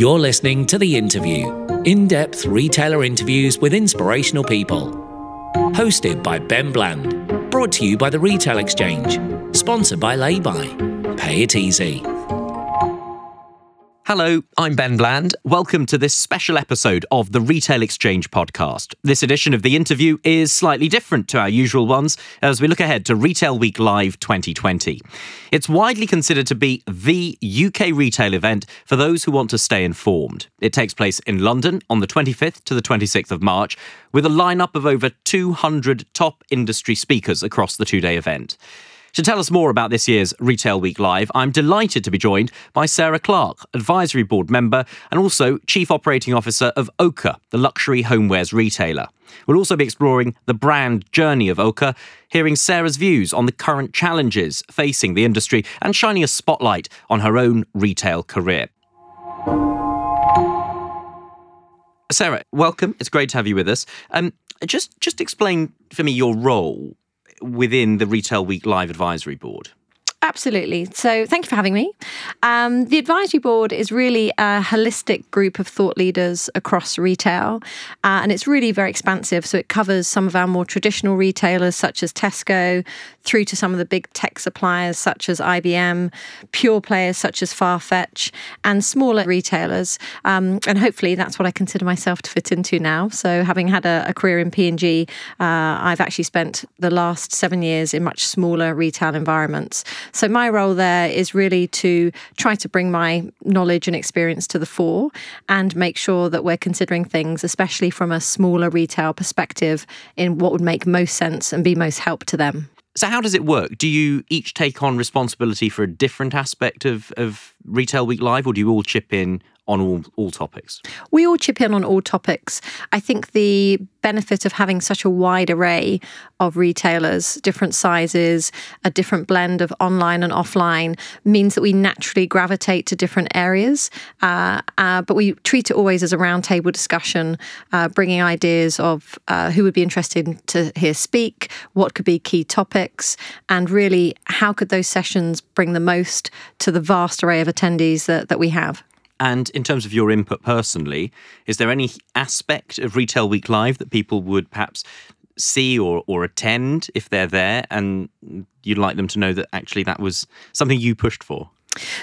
You're listening to The Interview in depth retailer interviews with inspirational people. Hosted by Ben Bland. Brought to you by the Retail Exchange. Sponsored by Laybuy. Pay it easy. Hello, I'm Ben Bland. Welcome to this special episode of the Retail Exchange podcast. This edition of the interview is slightly different to our usual ones as we look ahead to Retail Week Live 2020. It's widely considered to be the UK retail event for those who want to stay informed. It takes place in London on the 25th to the 26th of March with a lineup of over 200 top industry speakers across the two day event. To tell us more about this year's Retail Week Live, I'm delighted to be joined by Sarah Clark, Advisory Board member and also Chief Operating Officer of Oka, the luxury homewares retailer. We'll also be exploring the brand journey of Oka, hearing Sarah's views on the current challenges facing the industry, and shining a spotlight on her own retail career. Sarah, welcome. It's great to have you with us. Um, just, just explain for me your role within the Retail Week Live Advisory Board? Absolutely. So, thank you for having me. Um, the advisory board is really a holistic group of thought leaders across retail, uh, and it's really very expansive. So, it covers some of our more traditional retailers, such as Tesco, through to some of the big tech suppliers, such as IBM, pure players such as Farfetch, and smaller retailers. Um, and hopefully, that's what I consider myself to fit into now. So, having had a, a career in P&G, uh, I've actually spent the last seven years in much smaller retail environments. So my role there is really to try to bring my knowledge and experience to the fore and make sure that we're considering things, especially from a smaller retail perspective, in what would make most sense and be most help to them. So, how does it work? Do you each take on responsibility for a different aspect of, of Retail Week Live, or do you all chip in on all, all topics? We all chip in on all topics. I think the benefit of having such a wide array of retailers, different sizes, a different blend of online and offline, means that we naturally gravitate to different areas. Uh, uh, but we treat it always as a roundtable discussion, uh, bringing ideas of uh, who would be interested to hear speak, what could be key topics, and really how could those sessions bring the most to the vast array of attendees that, that we have. And in terms of your input personally, is there any aspect of Retail Week Live that people would perhaps see or, or attend if they're there and you'd like them to know that actually that was something you pushed for?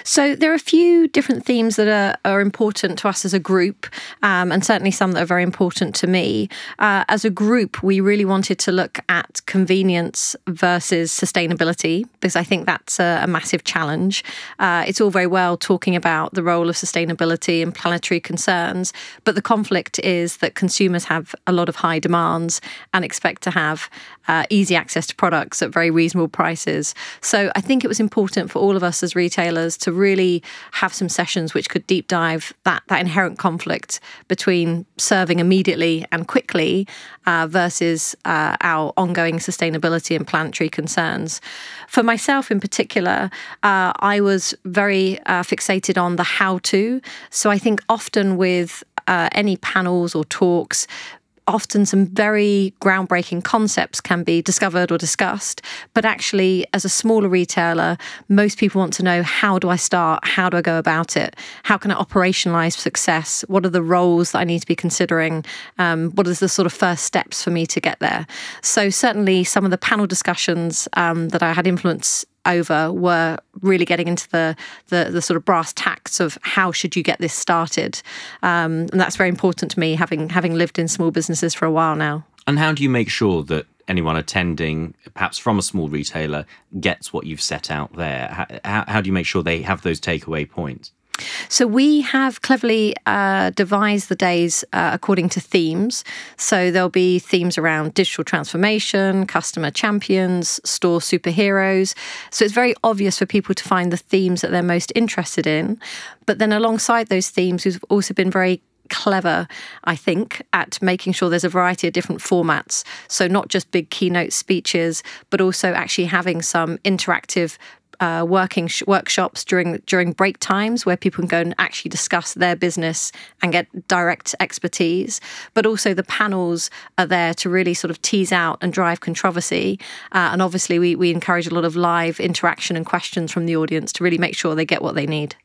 So there are a few different themes that are, are important to us as a group, um, and certainly some that are very important to me. Uh, as a group, we really wanted to look at convenience versus sustainability because I think that's a, a massive challenge. Uh, it's all very well talking about the role of sustainability and planetary concerns, but the conflict is that consumers have a lot of high demands and expect to have uh, easy access to products at very reasonable prices. So I think it was important for all of us as retailers to really have some sessions which could deep dive that, that inherent conflict between serving immediately and quickly uh, versus uh, our ongoing sustainability and planetary concerns. For myself in particular, uh, I was very uh, fixated on the how to. So I think often with uh, any panels or talks, often some very groundbreaking concepts can be discovered or discussed. But actually, as a smaller retailer, most people want to know how do I start? How do I go about it? How can I operationalize success? What are the roles that I need to be considering? Um, what are the sort of first steps for me to get there? So, certainly, some of the panel discussions um, that I had influence over were really getting into the, the, the sort of brass tacks of how should you get this started, um, and that's very important to me, having having lived in small businesses for a while now. And how do you make sure that anyone attending, perhaps from a small retailer, gets what you've set out there? How, how do you make sure they have those takeaway points? So we have cleverly uh, devised the days uh, according to themes. So there'll be themes around digital transformation, customer champions, store superheroes. So it's very obvious for people to find the themes that they're most interested in. But then alongside those themes, we've also been very clever, I think, at making sure there's a variety of different formats. So, not just big keynote speeches, but also actually having some interactive uh, working sh- workshops during during break times where people can go and actually discuss their business and get direct expertise. But also the panels are there to really sort of tease out and drive controversy. Uh, and obviously, we we encourage a lot of live interaction and questions from the audience to really make sure they get what they need.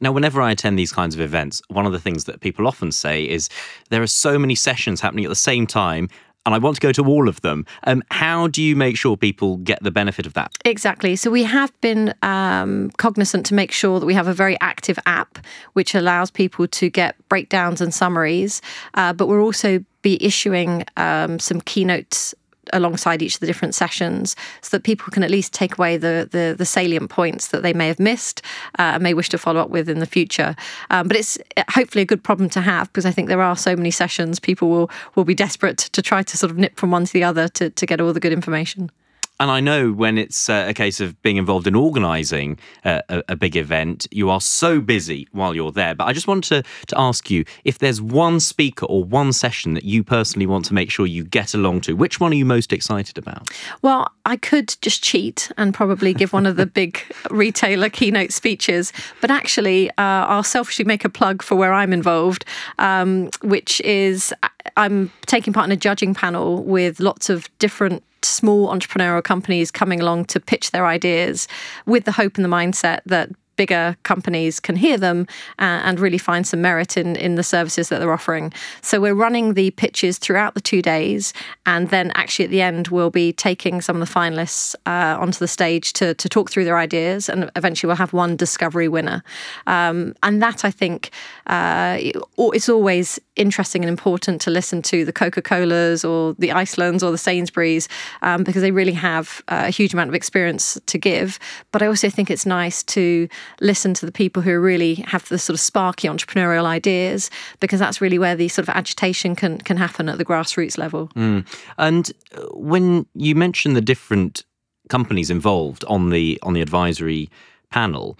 Now, whenever I attend these kinds of events, one of the things that people often say is there are so many sessions happening at the same time and I want to go to all of them. Um, how do you make sure people get the benefit of that? Exactly. So we have been um, cognizant to make sure that we have a very active app which allows people to get breakdowns and summaries, uh, but we're also be issuing um, some keynotes alongside each of the different sessions so that people can at least take away the the, the salient points that they may have missed uh, and may wish to follow up with in the future. Um, but it's uh, hopefully a good problem to have because I think there are so many sessions people will will be desperate to try to sort of nip from one to the other to, to get all the good information. And I know when it's uh, a case of being involved in organising uh, a, a, big event, you are so busy while you're there. But I just wanted to, to ask you if there's one speaker or one session that you personally want to make sure you get along to, which one are you most excited about? Well, I could just cheat and probably give one of the big retailer keynote speeches. But actually, uh, I'll selfishly make a plug for where I'm involved, um, which is I'm taking part in a judging panel with lots of different small entrepreneurial companies coming along to pitch their ideas with the hope and the mindset that bigger companies can hear them uh, and really find some merit in, in the services that they're offering. So we're running the pitches throughout the two days, and then actually at the end we'll be taking some of the finalists uh, onto the stage to, to talk through their ideas, and eventually we'll have one discovery winner. Um, and that I think uh, it's always interesting and important to listen to the Coca Colas or the Icelands or the Sainsbury's um, because they really have uh, a huge amount of experience to give. But I also think it's nice to listen to the people who really have the sort of sparky entrepreneurial ideas because that's really where the sort of agitation can can happen at the grassroots level. Mm. And uh, when you mention the different companies involved on the on the advisory panel,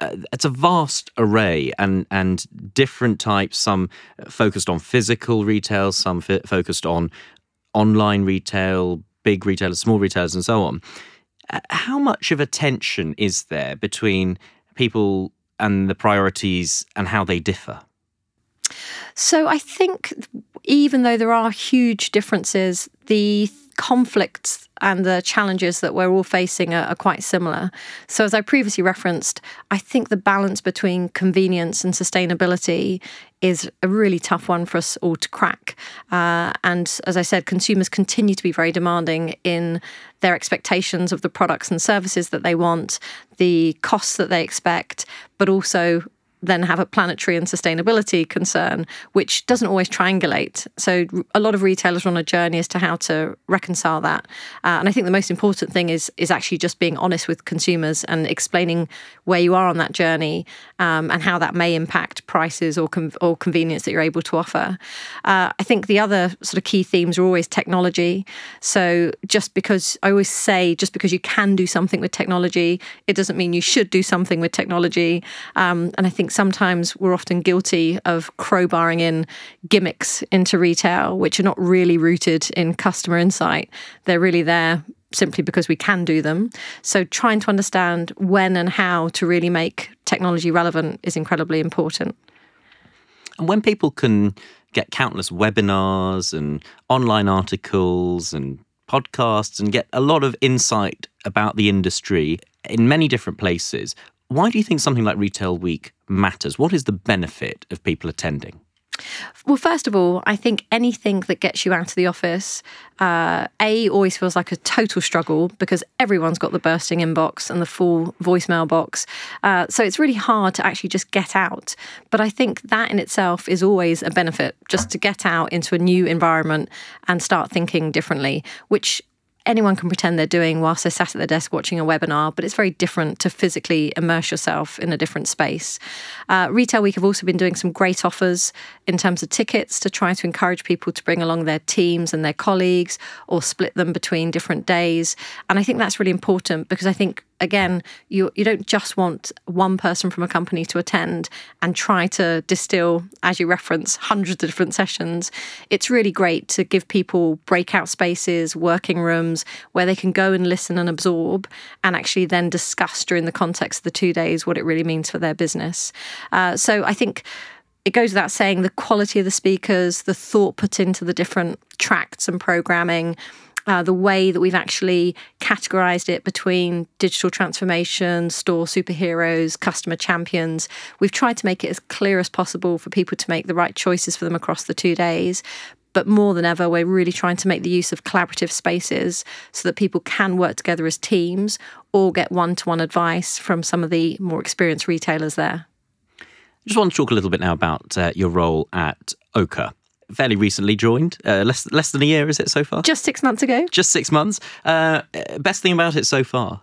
uh, it's a vast array and and different types. Some focused on physical retail, some focused on online retail, big retailers, small retailers, and so on. Uh, how much of a tension is there between people and the priorities and how they differ? So I think even though there are huge differences, the conflicts and the challenges that we're all facing are, are, quite similar. So, as I previously referenced, I think the balance between convenience and sustainability is a really tough one for us all to crack. Uh, and as I said, consumers continue to be very demanding in their expectations of the products and services that they want, the costs that they expect, but also then have a planetary and sustainability concern, which doesn't always triangulate. So a lot of retailers are on a journey as to how to reconcile that. Uh, and I think the most important thing is is actually just being honest with consumers and explaining where you are on that journey um, and how that may impact prices or com- or convenience that you're able to offer. Uh, I think the other sort of key themes are always technology. So just because I always say just because you can do something with technology, it doesn't mean you should do something with technology. Um, and I think sometimes we're often guilty of crowbarring in gimmicks into retail, which are not really rooted in customer insight. They're really there simply because we can do them. So trying to understand when and how to really make technology relevant is incredibly important. And when people can get countless webinars and online articles and podcasts and get a lot of insight about the industry in many different places, why do you think something like Retail Week matters? What is the benefit of people attending? Well, first of all, I think anything that gets you out of the office, uh, A, always feels like a total struggle because everyone's got the bursting inbox and the full voicemail box. Uh, so it's really hard to actually just get out. But I think that in itself is always a benefit, just to get out into a new environment and start thinking differently, which anyone can pretend they're doing whilst they're sat at their desk watching a webinar, but it's very different to physically immerse yourself in a different space. Uh, Retail Week have also been doing some great offers in terms of tickets to try to encourage people to bring along their teams and their colleagues or split them between different days. And I think that's really important because I think again, you you don't just want one person from a company to attend and try to distill, as you reference, hundreds of different sessions. It's really great to give people breakout spaces, working rooms where they can go and listen and absorb, and actually then discuss during the context of the two days what it really means for their business. Uh, so I think it goes without saying the quality of the speakers, the thought put into the different tracts and programming, uh, the way that we've actually categorized it between digital transformation, store superheroes, customer champions. We've tried to make it as clear as possible for people to make the right choices for them across the two days. But more than ever, we're really trying to make the use of collaborative spaces so that people can work together as teams or get one to one advice from some of the more experienced retailers there. I just want to talk a little bit now about uh, your role at Oka fairly recently joined. Uh, less less than a year, is it so far? Just six months ago. Just six months. Uh, best thing about it so far?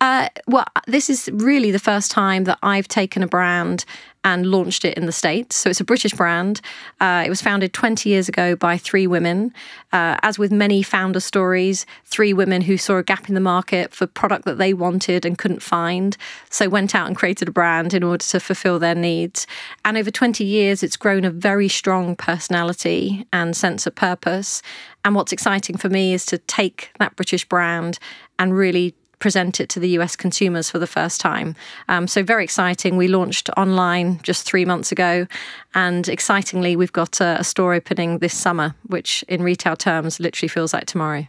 Uh, well, this is really the first time that I've taken a brand and launched it in the States. So it's a British brand. Uh, it was founded 20 years ago by three women. Uh, as with many founder stories, three women who saw a gap in the market for product that they wanted and couldn't find. So went out and created a brand in order to fulfill their needs. And over 20 years, it's grown a very strong personality and sense of purpose. And what's exciting for me is to take that British brand and really present it to the US consumers for the first time. Um, so, very exciting. We launched online just three months ago. And excitingly, we've got a, a store opening this summer, which in retail terms literally feels like tomorrow.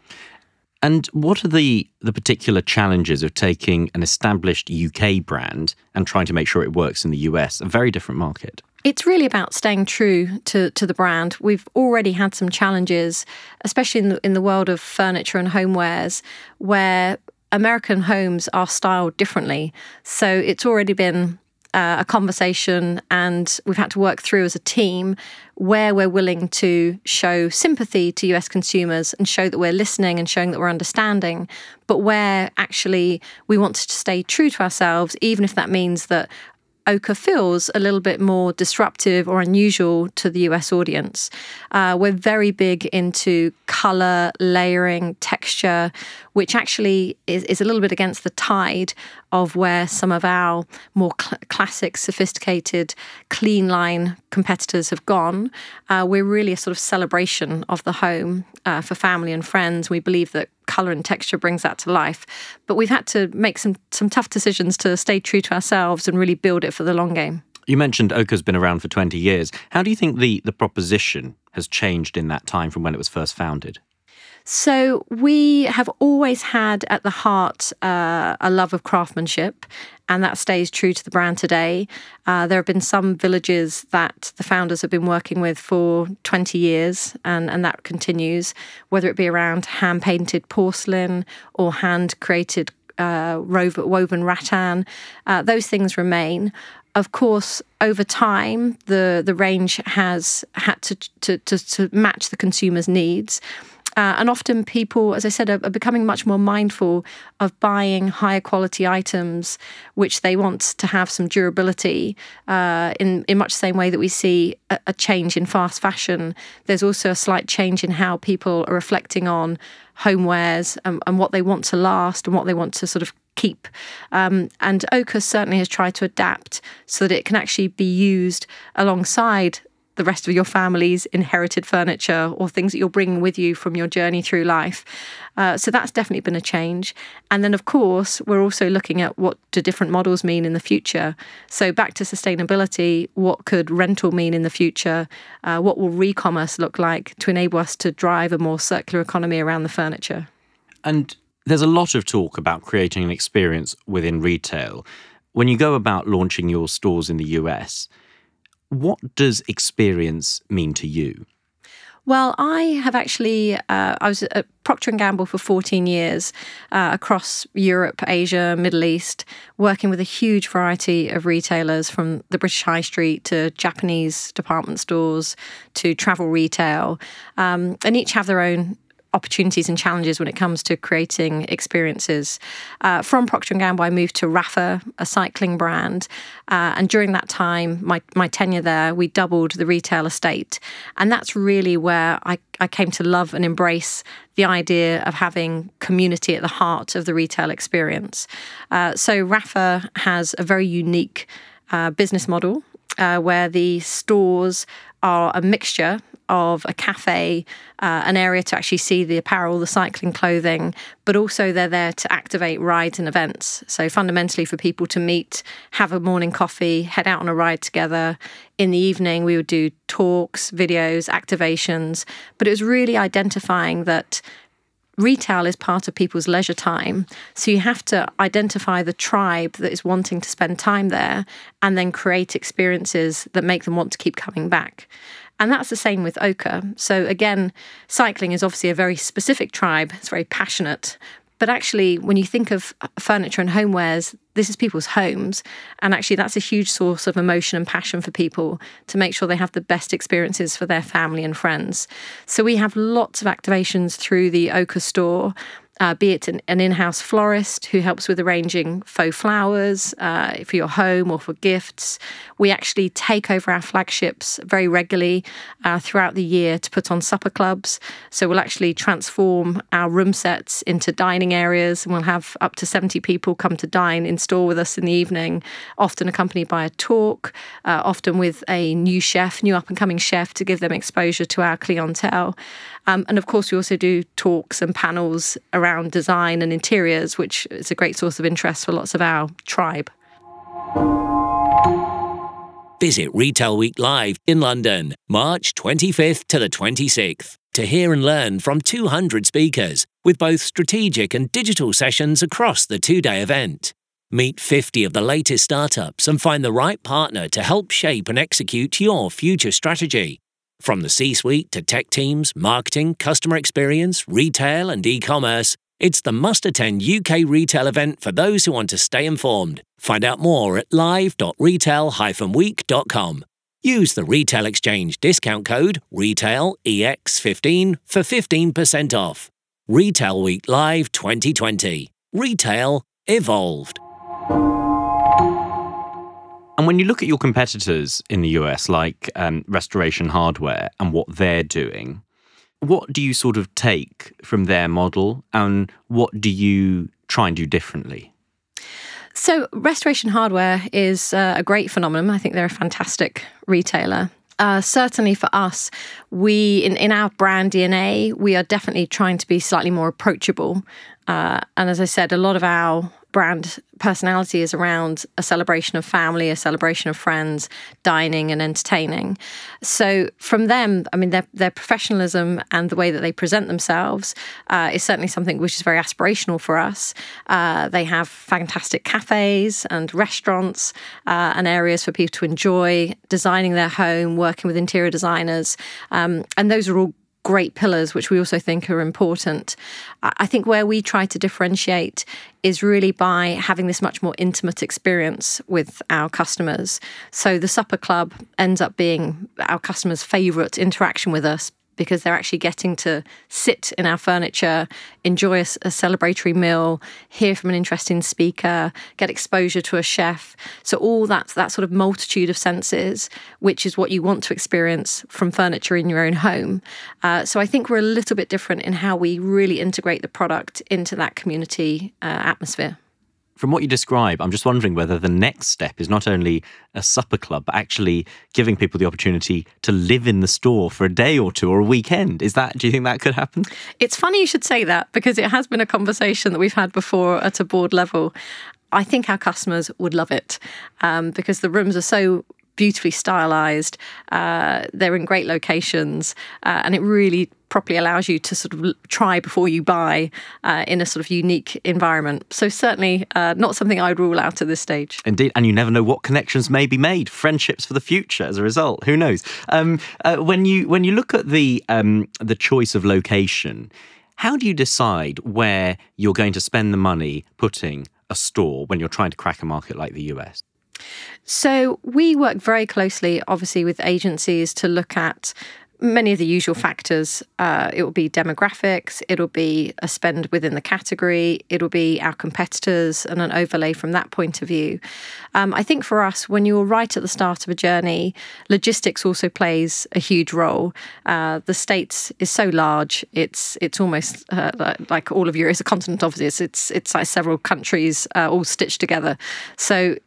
And what are the the particular challenges of taking an established UK brand and trying to make sure it works in the US, a very different market? It's really about staying true to, to the brand. We've already had some challenges, especially in the, in the world of furniture and homewares, where American homes are styled differently. So it's already been uh, a conversation, and we've had to work through as a team where we're willing to show sympathy to US consumers and show that we're listening and showing that we're understanding, but where actually we want to stay true to ourselves, even if that means that Oka feels a little bit more disruptive or unusual to the US audience. Uh, we're very big into color, layering, texture, which actually is, is a little bit against the tide of where some of our more cl- classic, sophisticated, clean line competitors have gone. Uh, we're really a sort of celebration of the home uh, for family and friends. We believe that color and texture brings that to life. But we've had to make some some tough decisions to stay true to ourselves and really build it for the long game. You mentioned Oka's been around for 20 years. How do you think the, the proposition has changed in that time from when it was first founded? So we have always had at the heart uh, a love of craftsmanship, and that stays true to the brand today. Uh, there have been some villages that the founders have been working with for 20 years, and, and that continues, whether it be around hand painted porcelain or hand created uh, woven rattan. Uh, those things remain. Of course, over time, the, the range has had to, to, to, to match the consumer's needs. Uh, and often people, as I said, are, are, becoming much more mindful of buying higher quality items, which they want to have some durability. Uh, in in much the same way that we see a, a change in fast fashion, there's also a slight change in how people are reflecting on homewares and, and what they want to last and what they want to sort of keep. Um, and Oka certainly has tried to adapt so that it can actually be used alongside the rest of your family's inherited furniture or things that you're bringing with you from your journey through life. Uh, so that's definitely been a change. And then, of course, we're also looking at what do different models mean in the future. So back to sustainability, what could rental mean in the future? Uh, what will re-commerce look like to enable us to drive a more circular economy around the furniture? And there's a lot of talk about creating an experience within retail. When you go about launching your stores in the US, what does experience mean to you? Well, I have actually. Uh, I was at Procter and Gamble for 14 years uh, across Europe, Asia, Middle East, working with a huge variety of retailers from the British High Street to Japanese department stores to travel retail, um, and each have their own opportunities and challenges when it comes to creating experiences. Uh, from Procter & Gamble, I moved to Rapha, a cycling brand. Uh, and during that time, my, my tenure there, we doubled the retail estate. And that's really where I, I came to love and embrace the idea of having community at the heart of the retail experience. Uh, so Rapha has a very unique uh, business model uh, where the stores are a mixture of a cafe, uh, an area to actually see the apparel, the cycling clothing, but also they're there to activate rides and events. So, fundamentally, for people to meet, have a morning coffee, head out on a ride together. In the evening, we would do talks, videos, activations. But it was really identifying that retail is part of people's leisure time. So you have to identify the tribe that is wanting to spend time there and then create experiences that make them want to keep coming back. And that's the same with Oka. So again, cycling is obviously a very specific tribe. It's very passionate, but actually, when you think of furniture and homewares, this is people's homes. And actually, that's a huge source of emotion and passion for people to make sure they have the best experiences for their family and friends. So, we have lots of activations through the Oka store uh, be it an, an in house florist who helps with arranging faux flowers uh, for your home or for gifts. We actually take over our flagships very regularly uh, throughout the year to put on supper clubs. So we'll actually transform our room sets into dining areas and we'll have up to 70 people come to dine in store with us in the evening, often accompanied by a talk, uh, often with a new chef, new up and coming chef to give them exposure to our clientele. Um, and of course, we also do talks and panels around design and interiors, which is a great source of interest for lots of our tribe. Visit Retail Week Live in London, March 25th to the 26th, to hear and learn from 200 speakers with both strategic and digital sessions across the two day event. Meet 50 of the latest startups and find the right partner to help shape and execute your future strategy. From the C suite to tech teams, marketing, customer experience, retail, and e commerce, it's the must attend UK retail event for those who want to stay informed. Find out more at live.retail week.com. Use the Retail Exchange discount code RETAILEX15 for 15% off. Retail Week Live 2020. Retail evolved. And when you look at your competitors in the US, like um, Restoration Hardware and what they're doing, what do you sort of take from their model and what do you try and do differently? So, Restoration Hardware is uh, a great phenomenon. I think they're a fantastic retailer. Uh, certainly for us, we in, in our brand DNA, we are definitely trying to be slightly more approachable. Uh, and as I said, a lot of our brand personality is around a celebration of family, a celebration of friends, dining and entertaining. So from them, I mean, their, their professionalism and the way that they present themselves uh, is certainly something which is very aspirational for us. Uh, they have fantastic cafes and restaurants uh, and areas for people to enjoy designing their home, working with interior designers. Um, and those are all great pillars, which we also think are important. I think where we try to differentiate is really by having this much more intimate experience with our customers. So the supper club ends up being our customers' favourite interaction with us because they're actually getting to sit in our furniture, enjoy a, a, celebratory meal, hear from an interesting speaker, get exposure to a chef. So all that that sort of multitude of senses, which is what you want to experience from furniture in your own home. Uh, so I think we're a little bit different in how we really integrate the product into that community uh, atmosphere. From what you describe, I'm just wondering whether the next step is not only a supper club, but actually giving people the opportunity to live in the store for a day or two or a weekend. Is that, do you think that could happen? It's funny you should say that because it has been a conversation that we've had before at a board level. I think our customers would love it um, because the rooms are so beautifully stylized. Uh, they're in great locations, uh, and it really properly allows you to sort of try before you buy uh, in a sort of unique environment. So certainly uh, not something I'd rule out at this stage. Indeed, and you never know what connections may be made, friendships for the future as a result. Who knows? Um, uh, when you when you look at the um, the choice of location. How do you decide where you're going to spend the money putting a store when you're trying to crack a market like the US? So we work very closely, obviously, with agencies to look at many of the usual factors. Uh, it will be demographics, it'll be a spend within the category, it'll be our competitors and an overlay from that point of view. Um, I think for us, when you're right at the start of a journey, logistics also plays a huge role. Uh, the states is so large; it's it's almost uh, like all of Europe. is a continent, obviously. It's it's, it's like several countries uh, all stitched together. So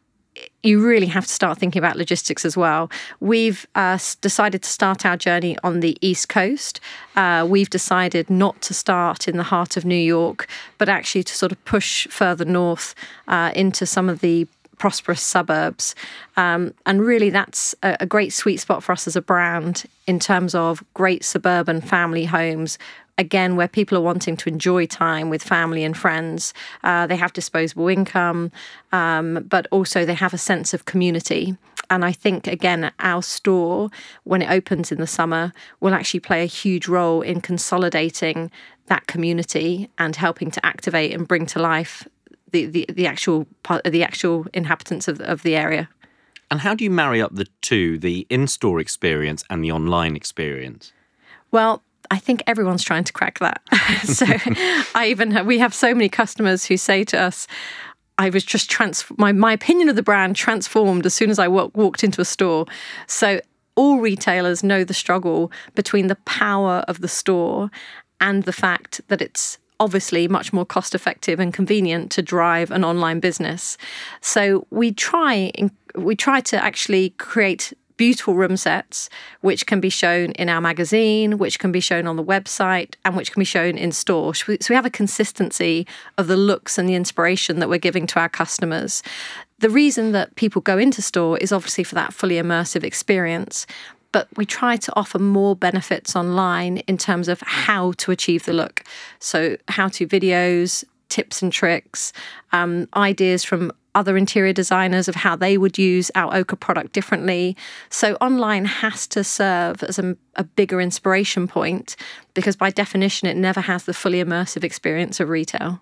you really have to start thinking about logistics as well. We've uh, decided to start our journey on the East Coast. Uh, we've decided not to start in the heart of New York, but actually to sort of push further north uh, into some of the prosperous suburbs. Um, and really, that's a, a, great sweet spot for us as a brand in terms of great suburban family homes again, where people are wanting to enjoy time with family and friends. Uh, they have disposable income, um, but also they have a sense of community. And I think, again, our store, when it opens in the summer, will actually play a huge role in consolidating that community and helping to activate and bring to life the, the, the actual the actual inhabitants of, of the area. And how do you marry up the two, the in-store experience and the online experience? Well, I think everyone's trying to crack that. so I even have, we have so many customers who say to us, I was just trans my, my opinion of the brand transformed as soon as I w- walked into a store. So all retailers know the struggle between the power of the store and the fact that it's obviously much more cost effective and convenient to drive an online business. So we try we try to actually create beautiful room sets, which can be shown in our magazine, which can be shown on the website, and which can be shown in store. So we have a consistency of the looks and the inspiration that we're giving to our customers. The reason that people go into store is obviously for that fully immersive experience. But we try to offer more benefits online in terms of how to achieve the look. So, how to videos, tips and tricks, um, ideas from other interior designers of how they would use our Oka product differently. So online has to serve as a, a, bigger inspiration point because by definition it never has the fully immersive experience of retail.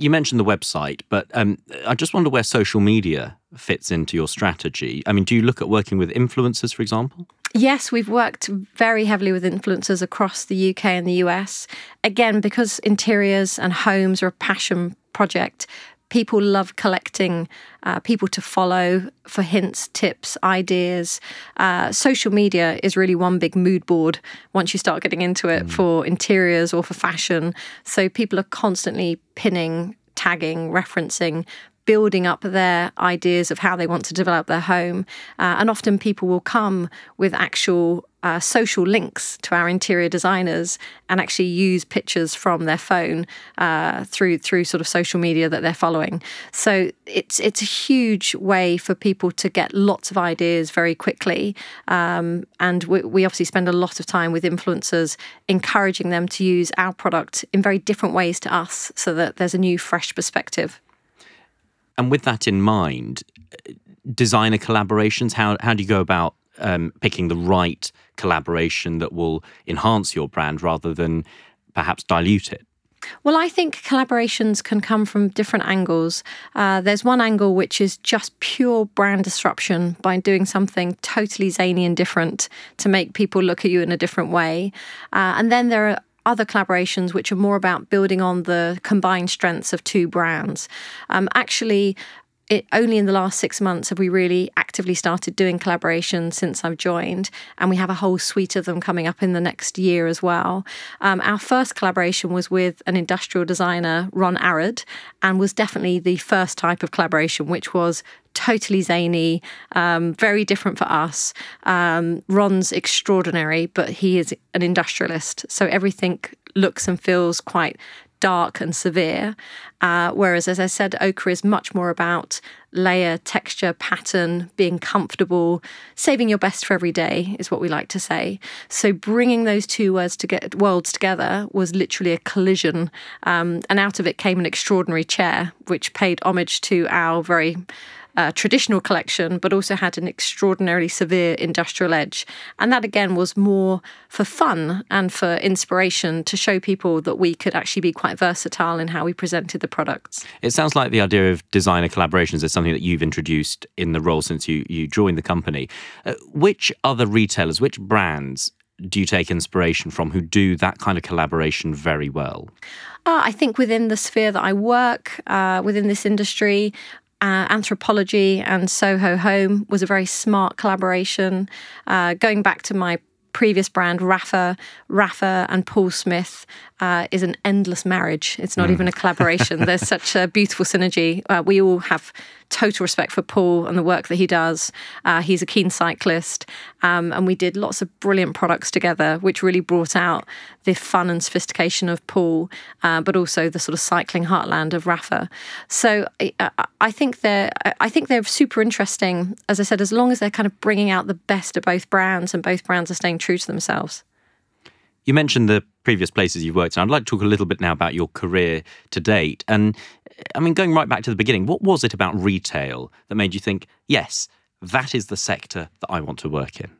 You mentioned the website, but um, I just wonder where social media fits into your strategy. I mean, do you look at working with influencers, for example? Yes, we've worked very heavily with influencers across the UK and the US. Again, because interiors and homes are a passion project, people love collecting uh, people to follow for hints, tips, ideas. Uh, social media is really one big mood board once you start getting into it mm. for interiors or for fashion. So people are constantly pinning, tagging, referencing building up their ideas of how they want to develop their home. Uh, and often people will come with actual uh, social links to our interior designers and actually use pictures from their phone uh, through through sort of social media that they're following. So it's it's a huge way for people to get lots of ideas very quickly. Um, and we, we obviously spend a lot of time with influencers, encouraging them to use our product in very different ways to us, so that there's a new, fresh perspective. And with that in mind, designer collaborations, how, how do you go about um, picking the right collaboration that will enhance your brand rather than perhaps dilute it? Well, I think collaborations can come from different angles. Uh, there's one angle which is just pure brand disruption by doing something totally zany and different to make people look at you in a different way. Uh, and then there are other collaborations which are more about building on the combined strengths of two brands. Um, actually, it, only in the last six months have we really actively started doing collaborations since I've joined, and we have a whole suite of them coming up in the next year as well. Um, our first collaboration was with an industrial designer, Ron Arad, and was definitely the first type of collaboration, which was totally zany, um, very different for us. Um, Ron's extraordinary, but he is an industrialist, so everything looks and feels quite dark and severe. Uh, whereas, as I said, Oka is much more about layer, texture, pattern, being comfortable, saving your best for every day is what we like to say. So, bringing those two words to get worlds together was literally a collision, um, and out of it came an extraordinary chair, which paid homage to our very uh, traditional collection, but also had an extraordinarily severe industrial edge. And that again was more for fun and for inspiration to show people that we could actually be quite versatile in how we presented the products. It sounds like the idea of designer collaborations is something that you've introduced in the role since you, you joined the company. Uh, which other retailers, which brands do you take inspiration from who do that kind of collaboration very well? Uh, I think within the sphere that I work, uh, within this industry, uh, Anthropologie and Soho Home was a very smart collaboration. Uh, going back to my previous brand, Rapha, Rapha and Paul Smith uh, is an endless marriage. It's not mm. even a collaboration. There's such a beautiful synergy. Uh, we all have total respect for Paul and the work that he does. Uh, he's a keen cyclist, um, and we did lots of brilliant products together, which really brought out the fun and sophistication of Paul, uh, but also the sort of cycling heartland of Rapha. So I, I think they're I think they're super interesting. As I said, as long as they're kind of bringing out the best of both brands, and both brands are staying true to themselves. You mentioned the previous places you've worked in. I'd like to talk a little bit now about your career to date. And I mean, going right back to the beginning, what was it about retail that made you think, yes, that is the sector that I want to work in?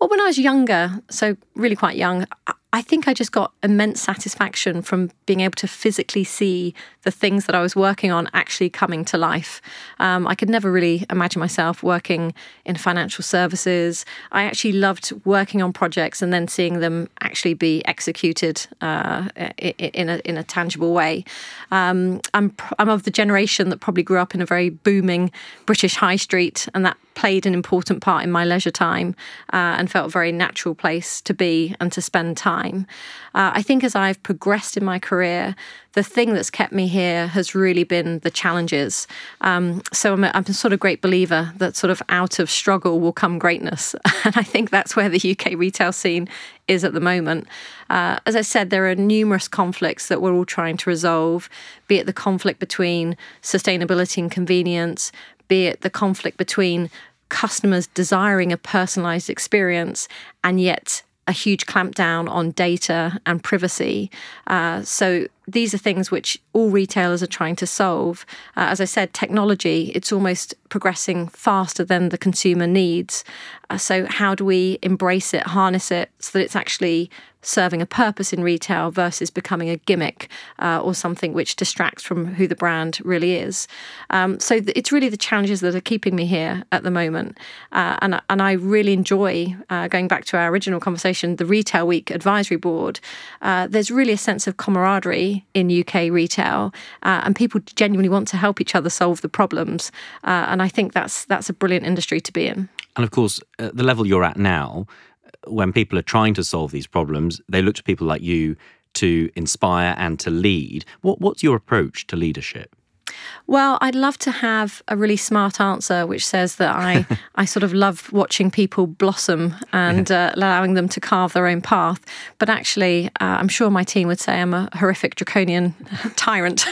Well, when I was younger, so really quite young, I think I just got immense satisfaction from being able to physically see the things that I was working on actually coming to life. Um, I could never really imagine myself working in financial services. I actually loved working on projects and then seeing them actually be executed uh, in, a, in a tangible way. Um, I'm, I'm of the generation that probably grew up in a very booming British high street, and that played an important part in my leisure time uh, and felt a very natural place to be and to spend time. Uh, I think as I've progressed in my career, the thing that's kept me here has really been the challenges. Um, so I'm a, I'm a sort of great believer that sort of out of struggle will come greatness. And I think that's where the UK retail scene is at the moment. Uh, as I said, there are numerous conflicts that we're all trying to resolve, be it the conflict between sustainability and convenience, be it the conflict between customers desiring a personalized experience and yet a huge clampdown on data and privacy. Uh, so these are things which all retailers are trying to solve. Uh, as I said, technology, it's almost progressing faster than the consumer needs. Uh, so, how do we embrace it, harness it, so that it's actually serving a purpose in retail versus becoming a gimmick uh, or something which distracts from who the brand really is. Um, so th- it's really the challenges that are keeping me here at the moment, uh, and and I really enjoy uh, going back to our original conversation, the Retail Week Advisory Board. Uh, there's really a sense of camaraderie in UK retail, uh, and people genuinely want to help each other solve the problems, uh, and I think that's that's a brilliant industry to be in. And of course, at the level you're at now, when people are trying to solve these problems, they look to people like you to inspire and to lead. What, what's your approach to leadership? Well, I'd love to have a really smart answer which says that I, I sort of love watching people blossom and uh, allowing them to carve their own path. But actually, uh, I'm sure my team would say I'm a horrific draconian tyrant.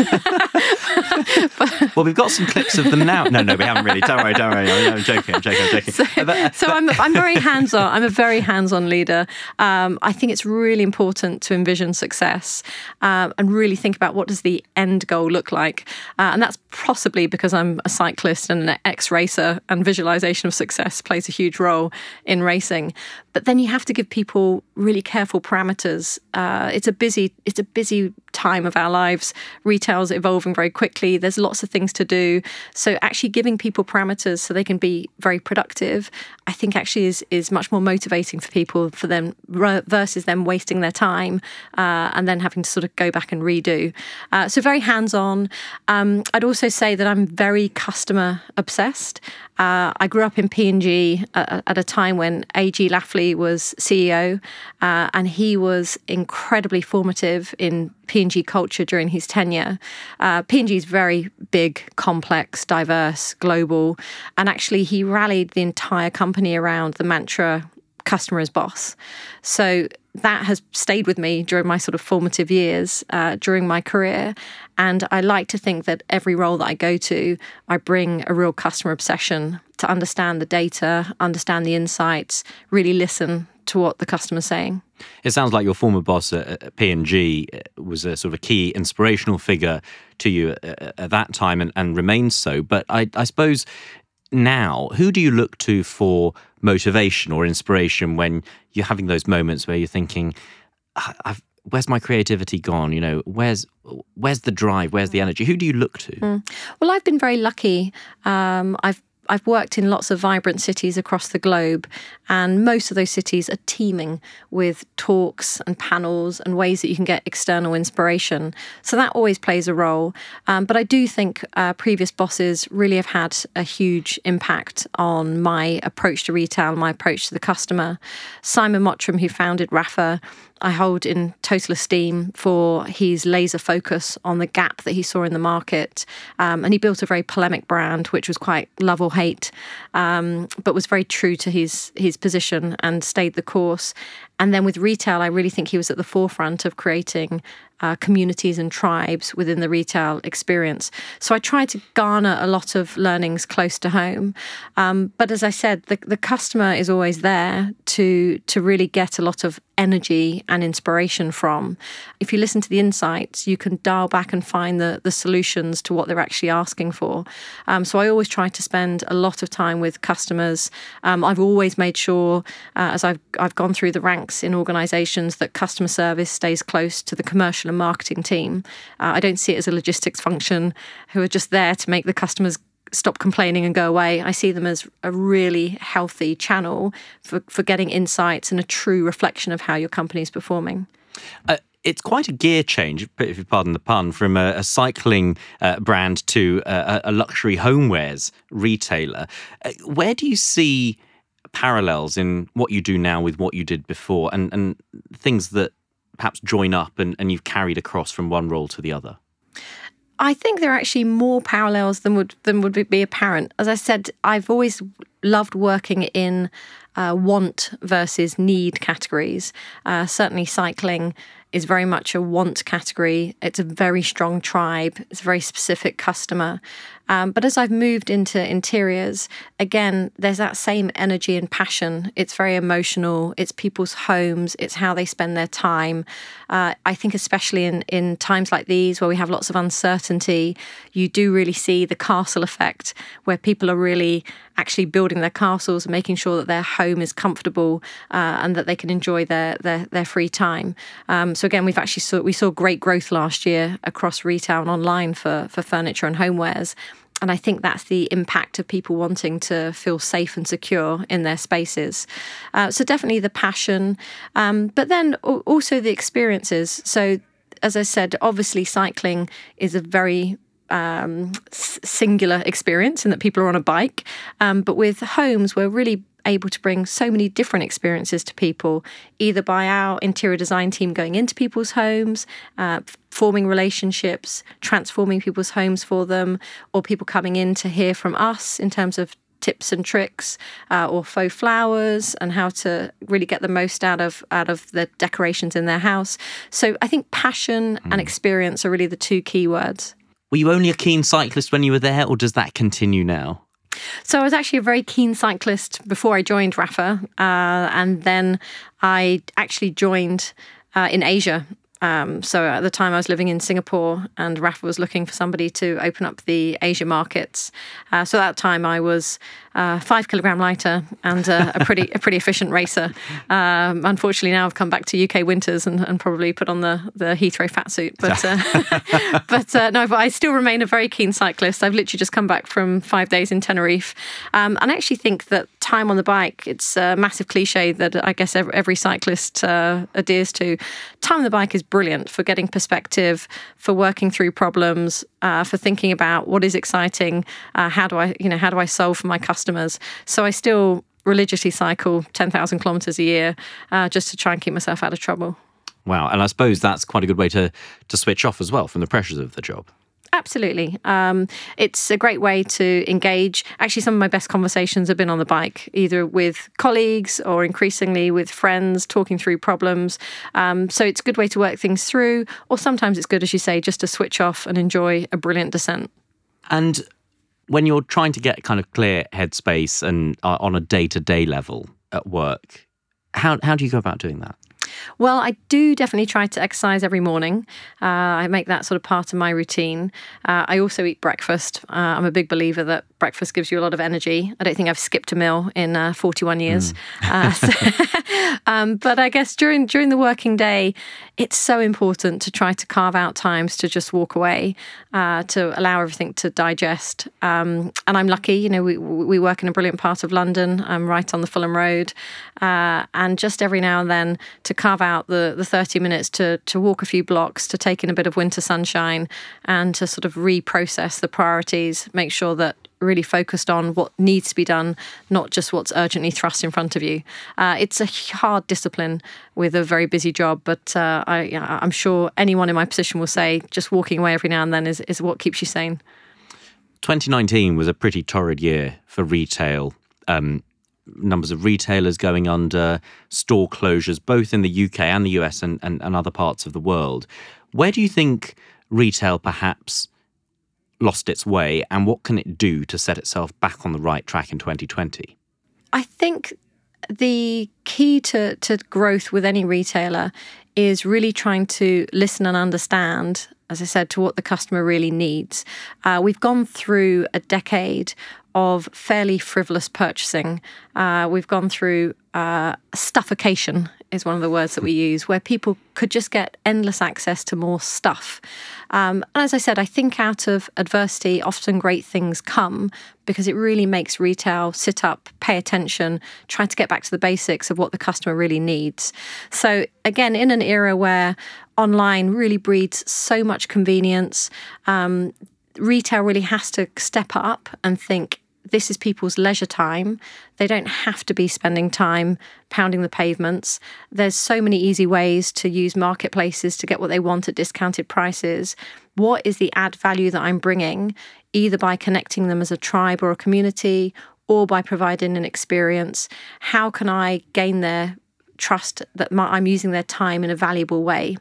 but, well, we've got some clips of them now. No, no, we haven't really. Don't worry, don't worry. I'm joking, I'm joking, I'm joking. So, but, so I'm, I'm very hands on. I'm a very hands on leader. Um, I think it's really important to envision success um, and really think about what does the end goal look like. Uh, and that's possibly because I'm a cyclist and an ex racer, and visualization of success plays a huge role in racing. But then you have to give people really careful parameters. Uh, it's a busy, it's a busy time of our lives. Retail's evolving very quickly. There's lots of things to do. So actually giving people parameters so they can be very productive, I think actually is is much more motivating for people for them versus them wasting their time uh, and then having to sort of go back and redo. Uh, so very hands on. Um, I'd also say that I'm very customer obsessed. Uh, I grew up in P&G at, at, a time when A.G. Lafley was CEO, uh, and he was incredibly formative in P&G culture during his tenure. Uh, P&G is very big, complex, diverse, global, and actually he rallied the entire company around the mantra customer as boss. So that has stayed with me during my sort of formative years uh, during my career. And I like to think that every role that I go to, I bring a real customer obsession to understand the data, understand the insights, really listen to what the customer's saying. It sounds like your former boss at P&G uh, was a sort of a key inspirational figure to you at, at that time and, and remains so. But I, I suppose now, who do you look to for motivation or inspiration when you're having those moments where you're thinking, I've, where's my creativity gone? You know where's where's the drive? Where's the energy? Who do you look to? Mm. well i've been very lucky. Um, i've I've worked in lots of vibrant cities across the globe, and most of those cities are teeming with talks and panels and ways that you can get external inspiration. So that always plays a role. Um, but I do think uh, previous bosses really have had a huge impact on my approach to retail, my approach to the customer. Simon Mottram, who founded Rapha, I hold in total esteem for his laser focus on the gap that he saw in the market. Um, and he built a very polemic brand, which was quite love or hate, um, but was very true to his, his position and stayed the course. And then with retail, I really think he was at the forefront of creating uh, communities and tribes within the retail experience. So I try to garner a lot of learnings close to home. Um, but as I said, the, the customer is always there to to really get a lot of energy and inspiration from. If you listen to the insights, you can dial back and find the, the solutions to what they're actually asking for. Um, so I always try to spend a lot of time with customers. Um, I've always made sure, uh, as I've, I've gone through the ranks in organizations, that customer service stays close to the commercial and marketing team. Uh, I don't see it as a logistics function who are just there to make the customers stop complaining and go away. I see them as a really healthy channel for, for getting insights and a true reflection of how your company is performing. Uh, it's quite a gear change, if you pardon the pun, from a, a cycling uh, brand to a, a, luxury homewares retailer. Uh, where do you see parallels in what you do now with what you did before and, and things that perhaps join up and, and you've carried across from one role to the other? I think there are actually more parallels than would than would be apparent. As I said, I've always loved working in uh, want versus need categories. Uh, certainly, cycling is very much a want category. It's a very strong tribe. It's a very specific customer. Um, but as I've moved into interiors, again, there's that same energy and passion. It's very emotional. It's people's homes. It's how they spend their time. Uh, I think, especially in, in times like these where we have lots of uncertainty, you do really see the castle effect where people are really actually building their castles and making sure that their home is comfortable uh, and that they can enjoy their their, their free time. Um, so again, we've actually saw we saw great growth last year across retail and online for for furniture and homewares and I think that's the impact of people wanting to feel safe and secure in their spaces. Uh, so definitely the passion, um, but then also the experiences. So as I said, obviously cycling is a very um, singular experience in that people are on a bike. Um, but with homes, we're really able to bring so many different experiences to people, either by our interior design team going into people's homes, uh, forming relationships, transforming people's homes for them, or people coming in to hear from us in terms of tips and tricks uh, or faux flowers and how to really get the most out of out of the decorations in their house so i think passion mm. and hmm. experience are really the two key words were you only a keen cyclist when you were there or does that continue now so I was actually a very keen cyclist before I joined Rapha, uh, and then I actually joined uh, in Asia. Um, so at the time I was living in Singapore, and Rapha was looking for somebody to open up the Asia markets. Uh, so at that time I was uh, five kilogram lighter and uh, a pretty a pretty efficient racer. Um, unfortunately, now I've come back to UK winters and, and probably put on the the Heathrow fat suit. But uh, but uh, no, but I still remain a very keen cyclist. I've literally just come back from five days in Tenerife, um, and I actually think that time on the bike it's a massive cliche that I guess every, cyclist uh, adheres to. Time on the bike is brilliant for getting perspective, for working through problems, uh, for thinking about what is exciting, how do I you know how do I solve for my customers customers. So I still religiously cycle 10,000 kilometers a year uh, just to try and keep myself out of trouble. Wow. And I suppose that's quite a good way to, to switch off as well from the pressures of the job. Absolutely. Um, it's a great way to engage. Actually, some of my best conversations have been on the bike, either with colleagues or increasingly with friends, talking through problems. Um, so it's a good way to work things through, or sometimes it's good, as you say, just to switch off and enjoy a brilliant descent. And when you're trying to get kind of clear headspace and uh, on a day to day level at work, how how do you go about doing that? Well, I do definitely try to exercise every morning. Uh, I make that sort of part of my routine. Uh, I also eat breakfast. Uh, I'm a big believer that breakfast gives you a lot of energy. I don't think I've skipped a meal in uh, 41 years. Mm. So, um, but I guess during during the working day, it's so important to try to carve out times to just walk away, uh, to allow everything to digest. Um, and I'm lucky, you know, we we work in a brilliant part of London. I'm right on the Fulham Road, uh, and just every now and then to carve out the, the 30 minutes to, to walk a few blocks, to take in a bit of winter sunshine, and to sort of reprocess the priorities, make sure that really focused on what needs to be done, not just what's urgently thrust in front of you. Uh, it's a hard discipline with a very busy job, but uh, I, I'm sure anyone in my position will say just walking away every now and then is, is what keeps you sane. 2019 was a pretty torrid year for retail. Um, numbers of retailers going under, store closures, both in the UK and the US and, and, and other parts of the world. Where do you think retail perhaps lost its way, and what can it do to set itself back on the right track in 2020? I think the key to, to growth with any retailer is really trying to listen and understand, as I said, to what the customer really needs. Uh, we've gone through a decade of fairly frivolous purchasing. Uh, we've gone through uh, stuffication, is one of the words that we use, where people could just get endless access to more stuff. Um, and as I said, I think out of adversity, often great things come because it really makes retail sit up, pay attention, try to get back to the basics of what the customer really needs. So, again, in an era where online really breeds so much convenience, um, retail really has to step up and think this is people's leisure time. They don't have to be spending time pounding the pavements. There's so many easy ways to use marketplaces to get what they want at discounted prices. What is the add value that I'm bringing, either by connecting them as a tribe or a community or by providing an experience? How can I gain their trust that I'm using their time in a valuable way?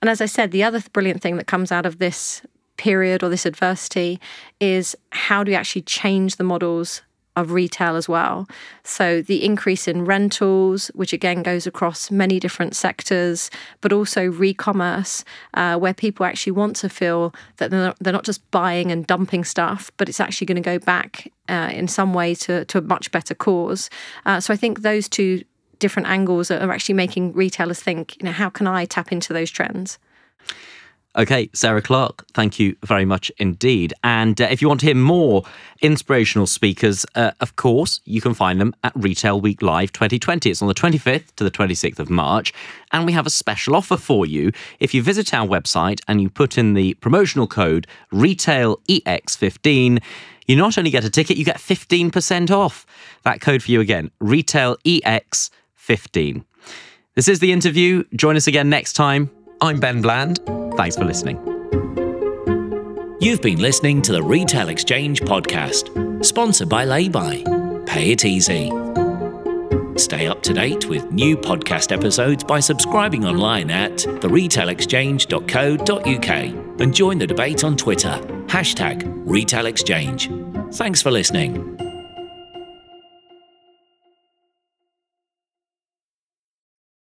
And as I said, the other brilliant thing that comes out of this period or this adversity is how do we actually change the models of retail as well. So the increase in rentals, which again goes across many different sectors, but also re-commerce, uh, where people actually want to feel that they're not, they're not just buying and dumping stuff, but it's actually going to go back uh, in some way to, to a much better cause. Uh, so I think those two different angles are actually making retailers think, you know, how can I tap into those trends? Okay, Sarah Clark, thank you very much indeed. And uh, if you want to hear more inspirational speakers, uh, of course, you can find them at Retail Week Live 2020. It's on the 25th to the 26th of March. And we have a special offer for you. If you visit our website and you put in the promotional code RetailEX15, you not only get a ticket, you get 15% off. That code for you again, RetailEX15. This is the interview. Join us again next time. I'm Ben Bland. Thanks for listening. You've been listening to the Retail Exchange podcast, sponsored by Laybuy. Pay it easy. Stay up to date with new podcast episodes by subscribing online at theretailexchange.co.uk and join the debate on Twitter. Hashtag Retail Exchange. Thanks for listening.